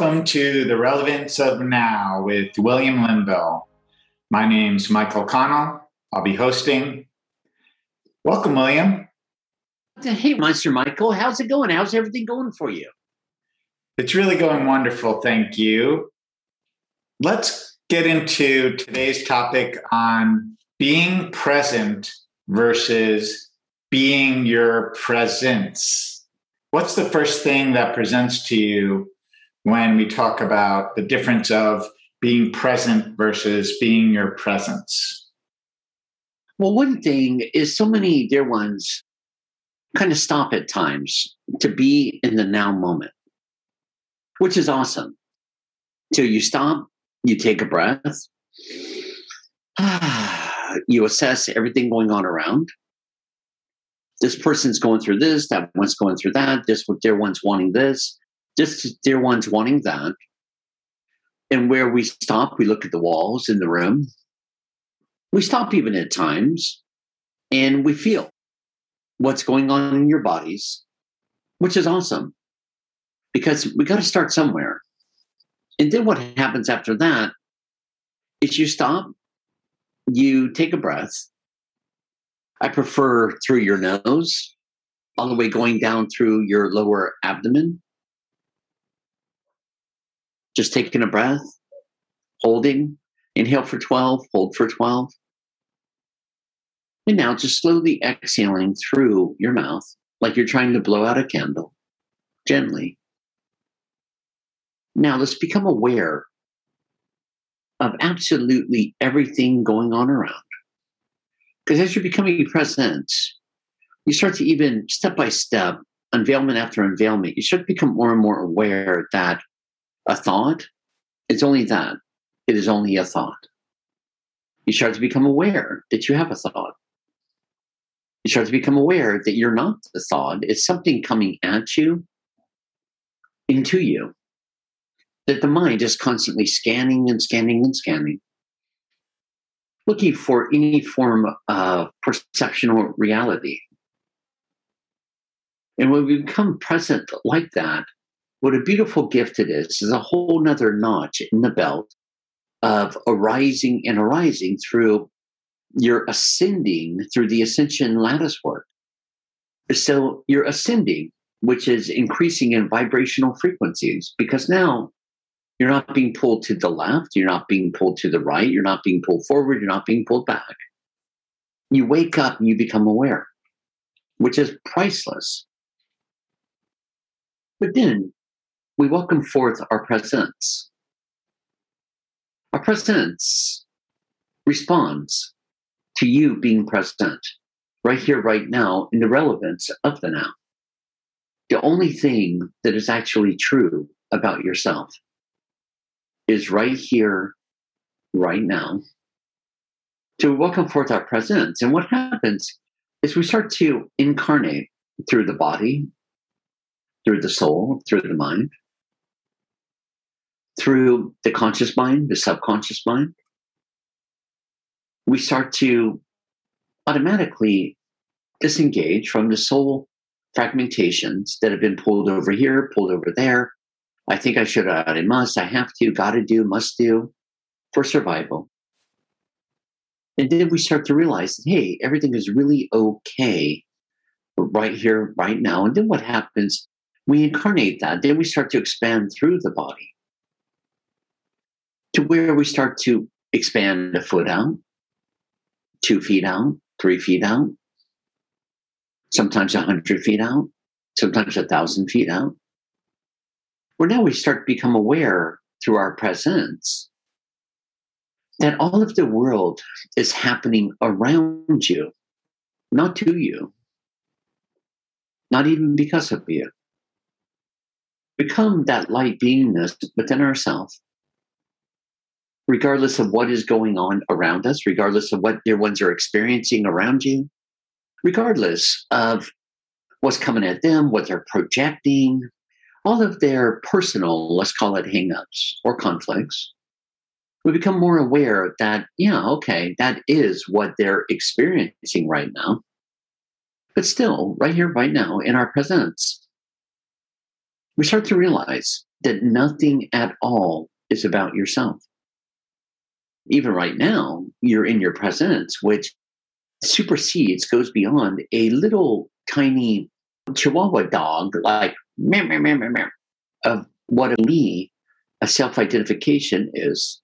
welcome to The Relevance of Now with William Linville. My name's Michael Connell. I'll be hosting. Welcome, William. Hey, Monster Michael, how's it going? How's everything going for you? It's really going wonderful, thank you. Let's get into today's topic on being present versus being your presence. What's the first thing that presents to you when we talk about the difference of being present versus being your presence? Well, one thing is so many dear ones kind of stop at times to be in the now moment, which is awesome. So you stop, you take a breath, you assess everything going on around. This person's going through this, that one's going through that, this dear one's wanting this, this dear one's wanting that. And where we stop, we look at the walls in the room. We stop even at times and we feel what's going on in your bodies, which is awesome because we got to start somewhere. And then what happens after that is you stop, you take a breath. I prefer through your nose, all the way going down through your lower abdomen. Just taking a breath, holding, inhale for 12, hold for 12. And now just slowly exhaling through your mouth like you're trying to blow out a candle, gently. Now let's become aware of absolutely everything going on around. Because as you're becoming present, you start to even step by step, unveilment after unveilment, you start to become more and more aware that a thought it's only that. It is only a thought. You start to become aware that you have a thought. You start to become aware that you're not the thought, it's something coming at you into you that the mind is constantly scanning and scanning and scanning, looking for any form of perceptual reality. And when we become present like that, what a beautiful gift it is is a whole nother notch in the belt of arising and arising through your ascending through the ascension lattice work. So you're ascending, which is increasing in vibrational frequencies, because now you're not being pulled to the left. You're not being pulled to the right. You're not being pulled forward. You're not being pulled back. You wake up and you become aware, which is priceless. But then we welcome forth our presence. Our presence responds to you being present right here, right now, in the relevance of the now. The only thing that is actually true about yourself is right here, right now, to welcome forth our presence. And what happens is we start to incarnate through the body, through the soul, through the mind, through the conscious mind, the subconscious mind. We start to automatically disengage from the soul fragmentations that have been pulled over here, pulled over there, I think I should, uh, I must, I have to, gotta do, must do for survival. And then we start to realize hey, everything is really okay right here, right now. And then what happens? We incarnate that. Then we start to expand through the body to where we start to expand a foot out, two feet out, three feet out, sometimes a hundred feet out, sometimes a thousand feet out where now we start to become aware through our presence that all of the world is happening around you, not to you, not even because of you. Become that light beingness within ourselves, regardless of what is going on around us, regardless of what dear ones are experiencing around you, regardless of what's coming at them, what they're projecting, all of their personal, let's call it hangups or conflicts, we become more aware that, yeah, okay, that is what they're experiencing right now. But still, right here, right now, in our presence, we start to realize that nothing at all is about yourself. Even right now, you're in your presence, which supersedes, goes beyond a little tiny Chihuahua dog, like of what a me, a self identification is.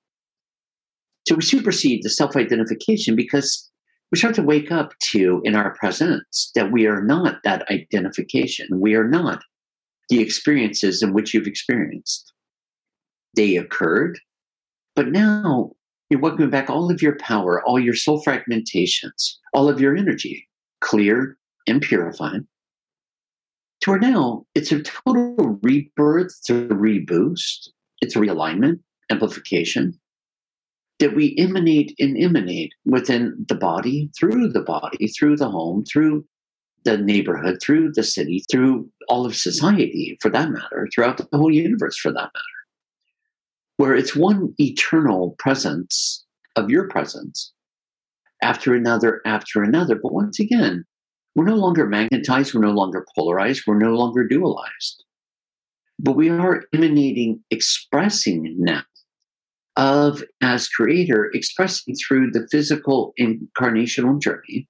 So we supersede the self identification because we start to wake up to in our presence that we are not that identification. We are not the experiences in which you've experienced. They occurred, but now you're welcoming back all of your power, all your soul fragmentations, all of your energy, cleared and purified. To where now it's a total rebirth, it's a reboost, it's a realignment, amplification that we emanate and emanate within the body, through the body, through the home, through the neighborhood, through the city, through all of society for that matter, throughout the whole universe for that matter, where it's one eternal presence of your presence after another, after another. But once again, we're no longer magnetized, we're no longer polarized, we're no longer dualized. But we are emanating, expressing now of as creator expressing through the physical incarnational journey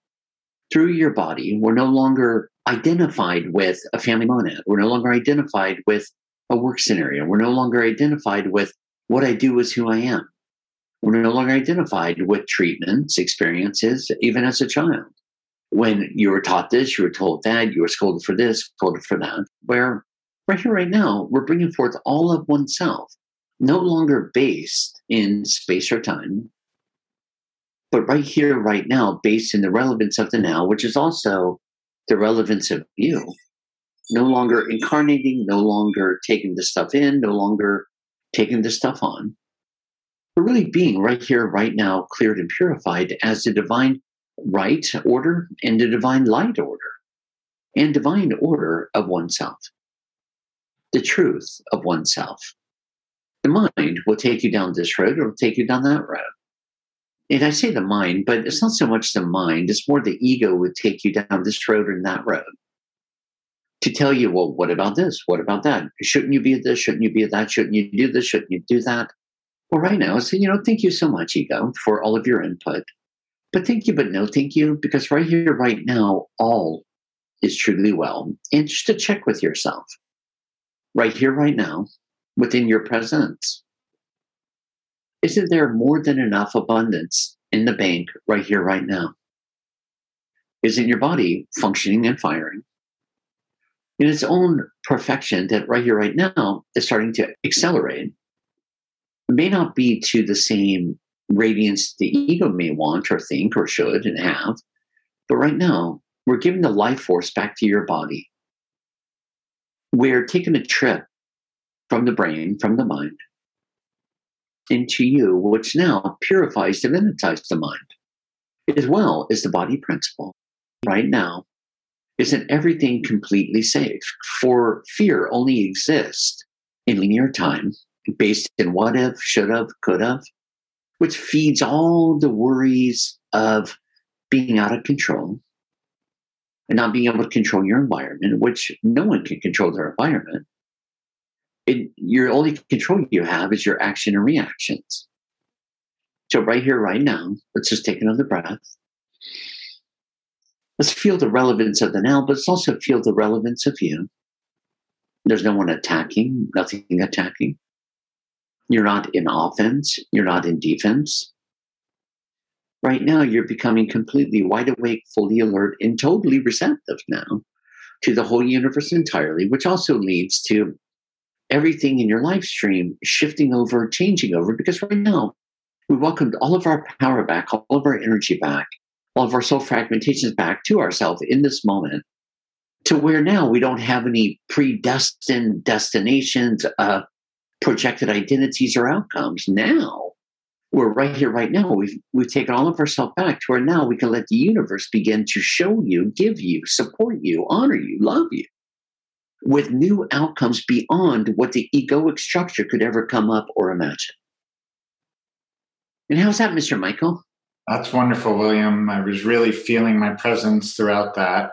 through your body we're no longer identified with a family monad we're no longer identified with a work scenario we're no longer identified with what i do is who i am. We're no longer identified with treatments experiences even as a child. When you were taught this you were told that you were scolded for this scolded for that. Where right here right now. We're bringing forth all of oneself no longer based in space or time, but right here, right now, based in the relevance of the now, which is also the relevance of you. No longer incarnating, no longer taking the stuff in, no longer taking this stuff on, but really being right here, right now, cleared and purified as the divine right order and the divine light order and divine order of oneself, the truth of oneself. The mind will take you down this road or take you down that road. And I say the mind, but it's not so much the mind, it's more the ego would take you down this road and that road to tell you, well, what about this? What about that? Shouldn't you be this? Shouldn't you be at that? Shouldn't you do this? Shouldn't you do that? Well, right now, so, you know, thank you so much, ego, for all of your input. But thank you, but no thank you, because right here, right now, all is truly well. And just to check with yourself, right here, right now, within your presence? Isn't there more than enough abundance in the bank right here, right now? Isn't your body functioning and firing in its own perfection that right here, right now is starting to accelerate? It may not be to the same radiance the ego may want or think or should and have, but right now, we're giving the life force back to your body. We're taking a trip from the brain, from the mind, into you, which now purifies, divinitizes the mind, as well as the body principle. Right now, isn't everything completely safe? For fear only exists in linear time, based in what if, should have, could have, which feeds all the worries of being out of control and not being able to control your environment, which no one can control their environment it, your only control you have is your action and reactions. So, right here, right now, let's just take another breath. Let's feel the relevance of the now, but let's also feel the relevance of you. There's no one attacking, nothing attacking. You're not in offense, you're not in defense. Right now, you're becoming completely wide awake, fully alert, and totally receptive now to the whole universe entirely, which also leads to everything in your live stream shifting over, changing over, because right now we welcomed all of our power back, all of our energy back, of our soul fragmentations back to ourselves in this moment to where now we don't have any predestined destinations, uh, projected identities or outcomes. Now we're right here, right now. We've we've taken all of ourselves back to where now we can let the universe begin to show you, give you, support you, honor you, love you with new outcomes beyond what the egoic structure could ever come up or imagine. And how's that, Mr. Michael? That's wonderful, William. I was really feeling my presence throughout that.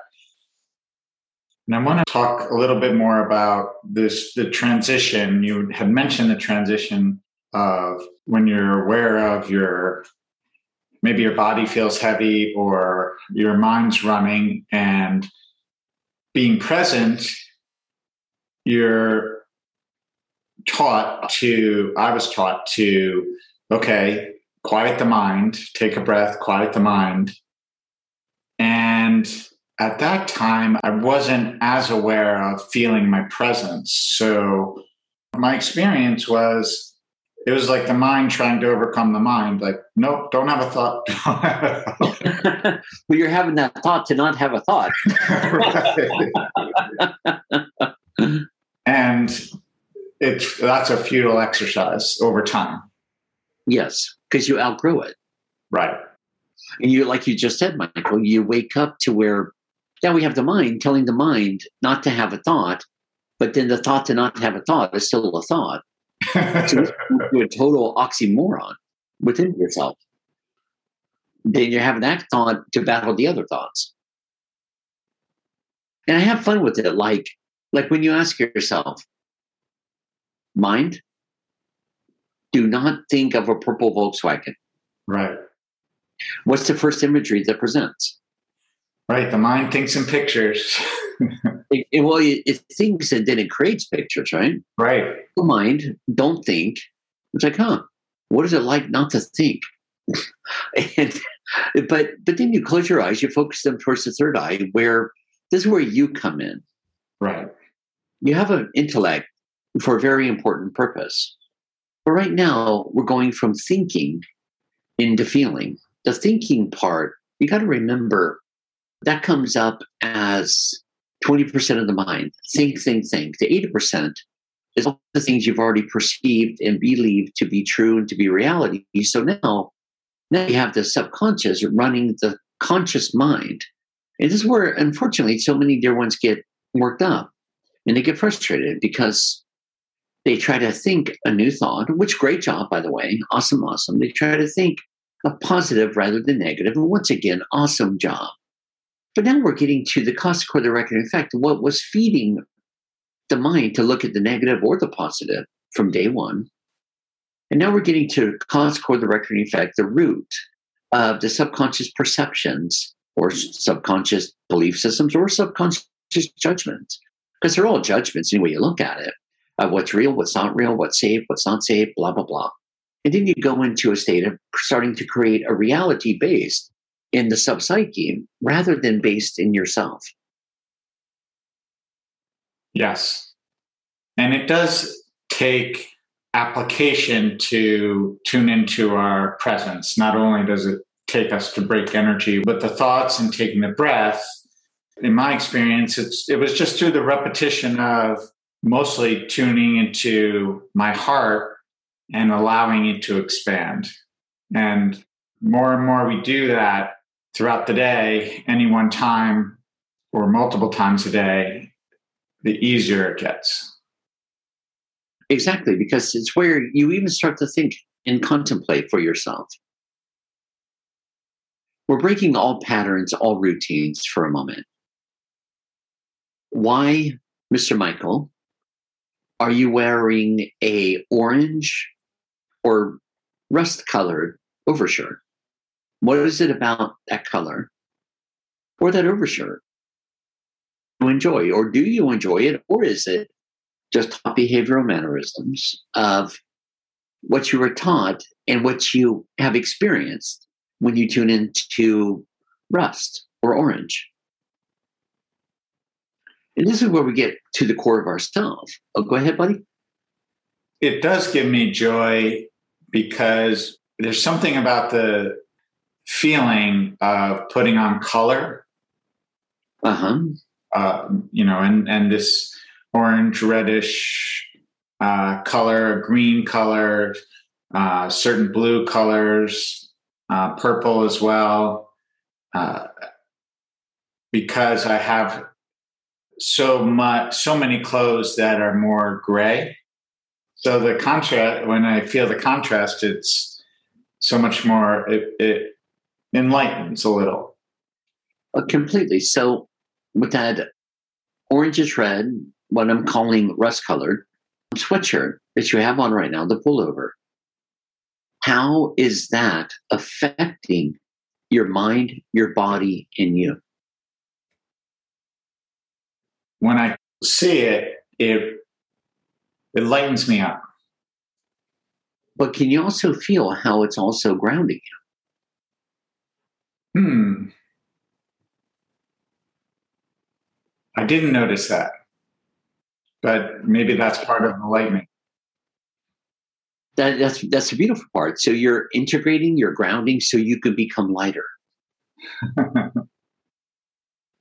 And I want to talk a little bit more about this the transition. You had mentioned the transition of when you're aware of your maybe your body feels heavy or your mind's running and being present, you're taught to, I was taught to, okay, quiet the mind, take a breath, quiet the mind. And at that time, I wasn't as aware of feeling my presence. So my experience was it was like the mind trying to overcome the mind. Like, nope, don't have a thought. well, you're having that thought to not have a thought. and it's that's a futile exercise over time. Yes, because you outgrow it. Right. And you, like you just said, Michael, you wake up to where now we have the mind telling the mind not to have a thought, but then the thought to not have a thought is still a thought. so you're a total oxymoron within yourself. Then you have that thought to battle the other thoughts. And I have fun with it. Like, like when you ask yourself, mind, do not think of a purple Volkswagen. Right. What's the first imagery that presents? Right. The mind thinks in pictures. it, it, well, it, it, thinks and then it creates pictures, right? Right. The mind, don't think. It's like, huh, what is it like not to think? and but but then you close your eyes, you focus them towards the third eye, where this is where you come in. Right. You have an intellect for a very important purpose. But right now, we're going from thinking into feeling. The thinking part, you got to remember that comes up as 20% of the mind. Think, think, think. The 80% is all the things you've already perceived and believed to be true and to be reality. So now, now you have the subconscious running the conscious mind. And this is where, unfortunately, so many dear ones get worked up and they get frustrated because they try to think a new thought, which great job, by the way. Awesome, awesome. They try to think a positive rather than negative. And once again, awesome job. But now we're getting to the consequence of the reckoning effect. What was feeding the mind to look at the negative or the positive from day one. And now we're getting to cause, of the reckoning effect, the root of the subconscious perceptions or subconscious belief systems or subconscious judgments. Because they're all judgments any way you look at it of what's real, what's not real, what's safe, what's not safe, blah, blah, blah. And then you go into a state of starting to create a reality based in the subpsyche rather than based in yourself. Yes. And it does take application to tune into our presence. Not only does it take us to break energy, but the thoughts and taking the breath, in my experience, it's it was just through the repetition of mostly tuning into my heart and allowing it to expand. And more and more we do that, throughout the day, any one time or multiple times a day, the easier it gets. Exactly, because it's where you even start to think and contemplate for yourself. We're breaking all patterns, all routines for a moment. Why, Mr. Michael, are you wearing a orange or rust colored overshirt? What is it about that color or that overshirt you enjoy? Or do you enjoy it? Or is it just top behavioral mannerisms of what you were taught and what you have experienced when you tune into rust or orange? And this is where we get to the core of ourselves. Oh, go ahead, buddy. It does give me joy because there's something about the feeling of putting on color. Uh-huh. Uh, you know, and and this orange reddish uh, color, green color, uh, certain blue colors, uh, purple as well. Uh, because I have so much, so many clothes that are more gray. So the contrast, when I feel the contrast, it's so much more. It, it enlightens a little. Uh, completely. So with that orange is red, what I'm calling rust colored sweatshirt that you have on right now, the pullover. How is that affecting your mind, your body, and you? When I see it, it it lightens me up. But can you also feel how it's also grounding you? Hmm. I didn't notice that, but maybe that's part of the lightning. That, that's that's the beautiful part. So you're integrating, you're grounding, so you can become lighter.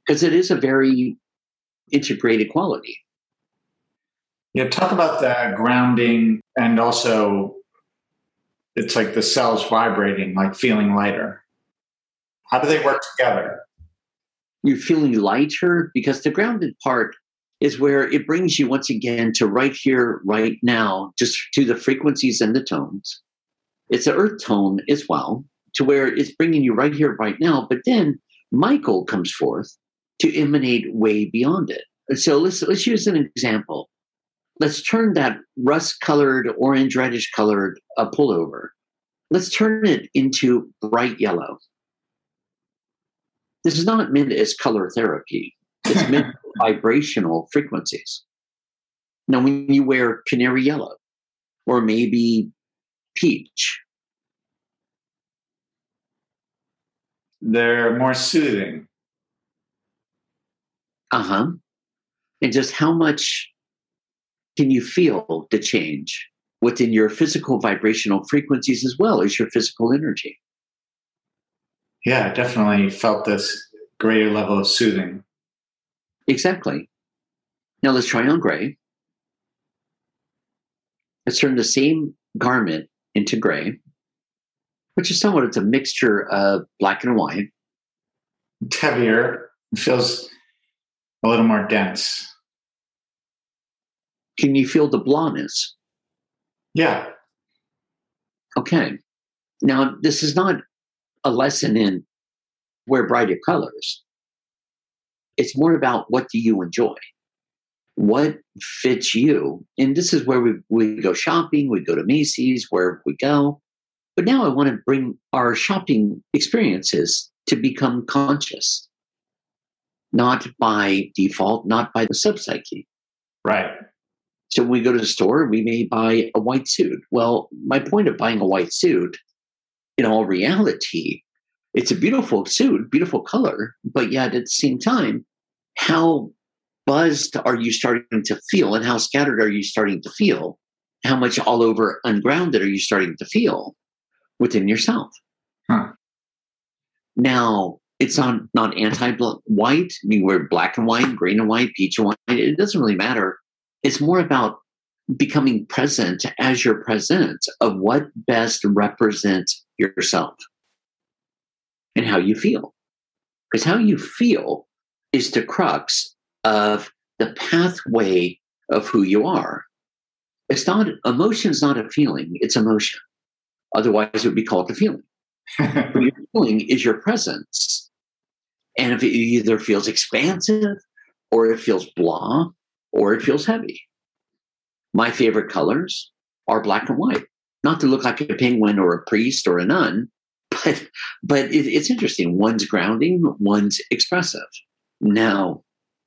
Because it is a very integrated quality. Yeah, talk about the grounding and also it's like the cells vibrating, like feeling lighter. How do they work together? You're feeling lighter because the grounded part is where it brings you once again to right here, right now, just to the frequencies and the tones. It's an earth tone as well, to where it's bringing you right here, right now. But then Michael comes forth to emanate way beyond it. So let's let's use an example let's turn that rust colored, orange reddish colored uh, pullover, let's turn it into bright yellow. This is not meant as color therapy. It's meant vibrational frequencies. Now, when you wear canary yellow or maybe peach, they're more soothing. Uh huh. And just how much can you feel the change within your physical vibrational frequencies as well as your physical energy? Yeah, I definitely felt this greater level of soothing. Exactly. Now let's try on gray. Let's turn the same garment into gray, which is somewhat it's a mixture of black and white. It's heavier. It feels a little more dense. Can you feel the blondness? Yeah. Okay. Now, this is not a lesson in wear brighter colors. It's more about what do you enjoy? What fits you? And this is where we, we go shopping, we go to Macy's, wherever we go. But now I want to bring our shopping experiences to become conscious, not by default, not by the subpsyche. Right. So when we go to the store, we may buy a white suit. Well, my point of buying a white suit, in all reality, it's a beautiful suit, beautiful color, but yet at the same time, how buzzed are you starting to feel and how scattered are you starting to feel? How much all over ungrounded are you starting to feel within yourself? Huh. Now, it's not, not anti white. I mean, we're black and white, green and white, peach and white. It doesn't really matter it's more about becoming present as you're present of what best represents yourself and how you feel. Because how you feel is the crux of the pathway of who you are. It's not emotion is not a feeling, it's emotion. Otherwise, it would be called a feeling. your feeling is your presence. And if it either feels expansive or it feels blah, or it feels heavy. My favorite colors are black and white. Not to look like a penguin or a priest or a nun, but but it, it's interesting. One's grounding, one's expressive. Now,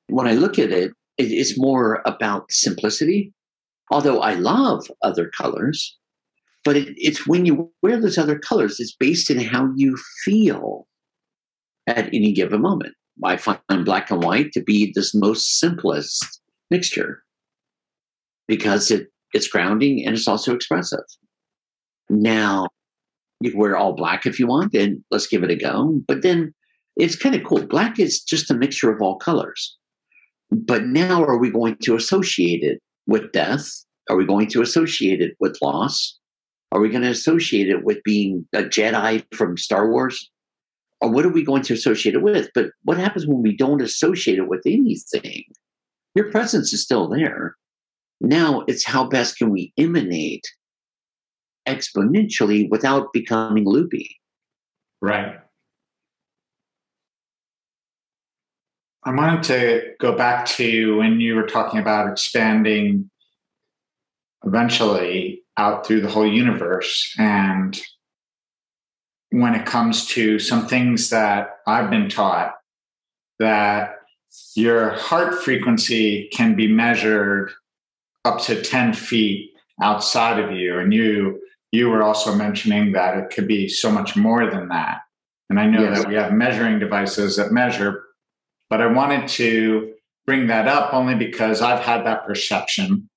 when I look at it, it it's more about simplicity. Although I love other colors, but it, it's when you wear those other colors, it's based in how you feel at any given moment. I find black and white to be this most simplest mixture because it, it's grounding and it's also expressive. Now, you can wear all black if you want, and let's give it a go. But then it's kind of cool. Black is just a mixture of all colors. But now, are we going to associate it with death? Are we going to associate it with loss? Are we going to associate it with being a Jedi from Star Wars? Or what are we going to associate it with? But what happens when we don't associate it with anything? Your presence is still there. Now it's how best can we emanate exponentially without becoming loopy. Right. I wanted to go back to when you were talking about expanding eventually out through the whole universe. And when it comes to some things that I've been taught, that your heart frequency can be measured up to 10 feet outside of you. And you you were also mentioning that it could be so much more than that. And I know yes. that we have measuring devices that measure, but I wanted to bring that up only because I've had that perception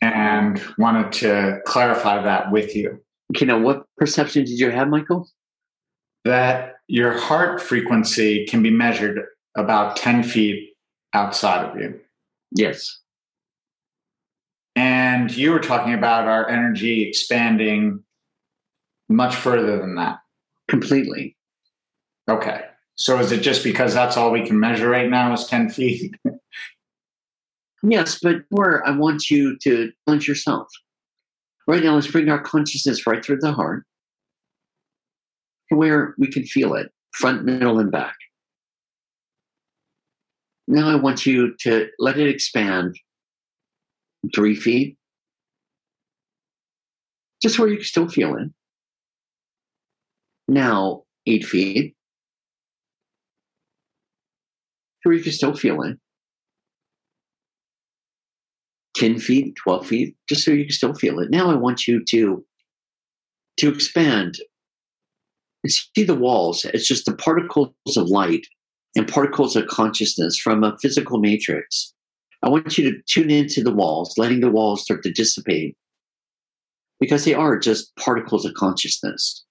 and wanted to clarify that with you. You know, what perception did you have, Michael? That your heart frequency can be measured about 10 feet outside of you. Yes. And you were talking about our energy expanding much further than that. Completely. Okay. So is it just because that's all we can measure right now is 10 feet? yes, but more, I want you to challenge yourself. Right now, let's bring our consciousness right through the heart where we can feel it front, middle, and back. Now I want you to let it expand three feet, just where you can still feel it. Now, eight feet, where you can still feel it. 10 feet, 12 feet, just so you can still feel it. Now I want you to, to expand and see the walls. It's just the particles of light and particles of consciousness from a physical matrix. I want you to tune into the walls, letting the walls start to dissipate because they are just particles of consciousness.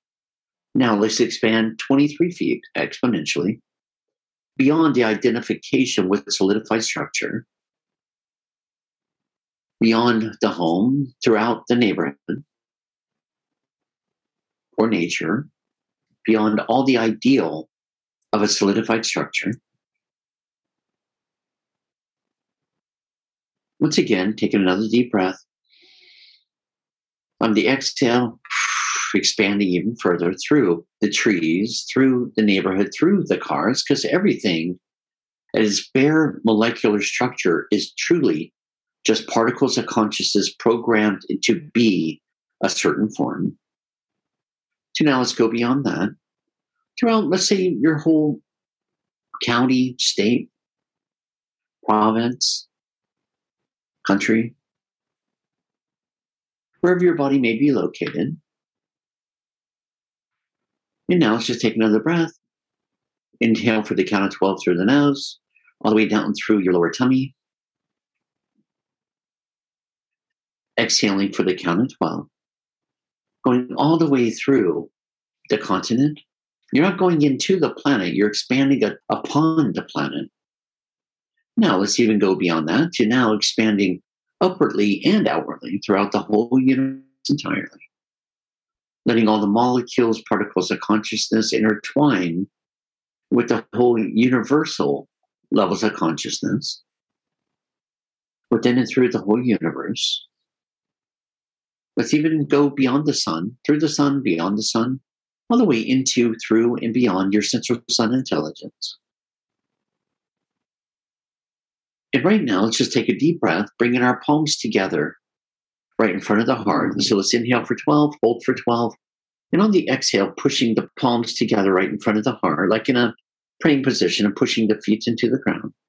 Now let's expand 23 feet exponentially beyond the identification with solidified structure, beyond the home, throughout the neighborhood or nature, beyond all the ideal of a solidified structure. Once again, taking another deep breath. On the exhale, expanding even further through the trees, through the neighborhood, through the cars, because everything at its bare molecular structure is truly just particles of consciousness programmed to be a certain form. So now let's go beyond that throughout, let's say, your whole county, state, province, country, wherever your body may be located. And now let's just take another breath. Inhale for the count of 12 through the nose, all the way down through your lower tummy. Exhaling for the count of 12. Going all the way through the continent, you're not going into the planet, you're expanding upon the planet. Now, let's even go beyond that to now expanding upwardly and outwardly throughout the whole universe entirely. Letting all the molecules, particles of consciousness intertwine with the whole universal levels of consciousness within and through the whole universe. Let's even go beyond the sun, through the sun, beyond the sun, all the way into, through, and beyond your central sun intelligence. And right now, let's just take a deep breath, bringing our palms together right in front of the heart. So let's inhale for 12, hold for 12. And on the exhale, pushing the palms together right in front of the heart, like in a praying position and pushing the feet into the ground.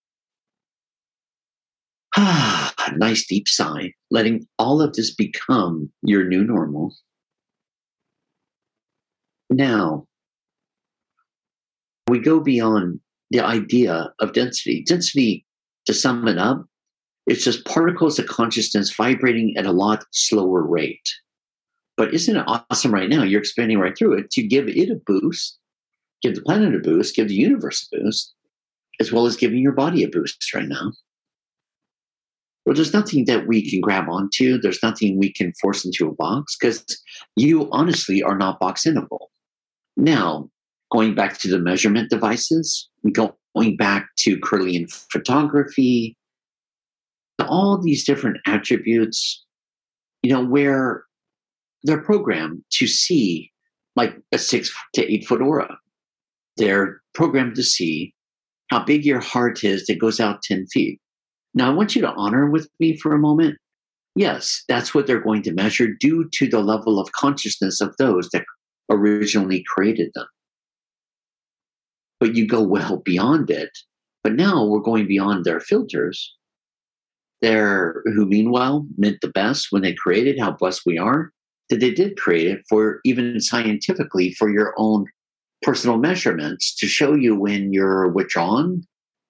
Ah, Ah, nice deep sigh, letting all of this become your new normal. Now, we go beyond the idea of density. Density, to sum it up, it's just particles of consciousness vibrating at a lot slower rate. But isn't it awesome right now? You're expanding right through it to give it a boost, give the planet a boost, give the universe a boost, as well as giving your body a boost right now. Well, there's nothing that we can grab onto. There's nothing we can force into a box because you honestly are not box inable. Now, going back to the measurement devices, going back to Kirlian photography, all these different attributes, you know, where they're programmed to see like a six to eight foot aura. They're programmed to see how big your heart is that goes out 10 feet. Now, I want you to honor with me for a moment. Yes, that's what they're going to measure due to the level of consciousness of those that originally created them. But you go well beyond it. But now we're going beyond their filters. They're who meanwhile meant the best when they created how blessed we are that they did create it for even scientifically for your own personal measurements to show you when you're withdrawn,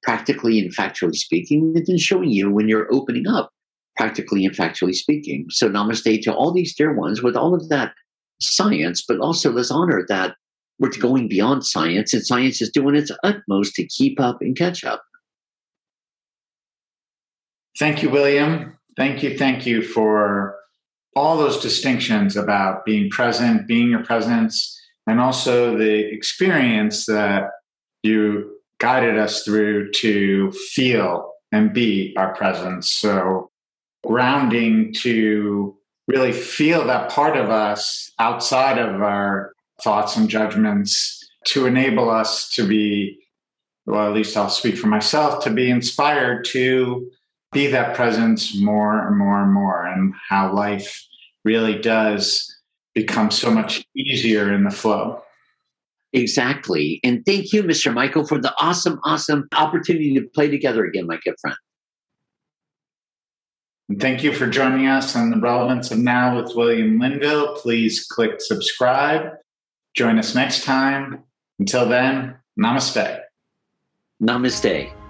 practically and factually speaking, and then showing you when you're opening up, practically and factually speaking. So, namaste to all these dear ones with all of that science, but also let's honor that we're going beyond science, and science is doing its utmost to keep up and catch up. Thank you, William. Thank you, thank you for all those distinctions about being present, being your presence, and also the experience that you guided us through to feel and be our presence. So, grounding to really feel that part of us outside of our thoughts and judgments to enable us to be, well, at least I'll speak for myself, to be inspired to be that presence more and more and more, and how life really does become so much easier in the flow. Exactly. And thank you, Mr. Michael, for the awesome, awesome opportunity to play together again, my good friend. Thank you for joining us on the relevance of now with William Linville. Please click subscribe. Join us next time. Until then, namaste. Namaste.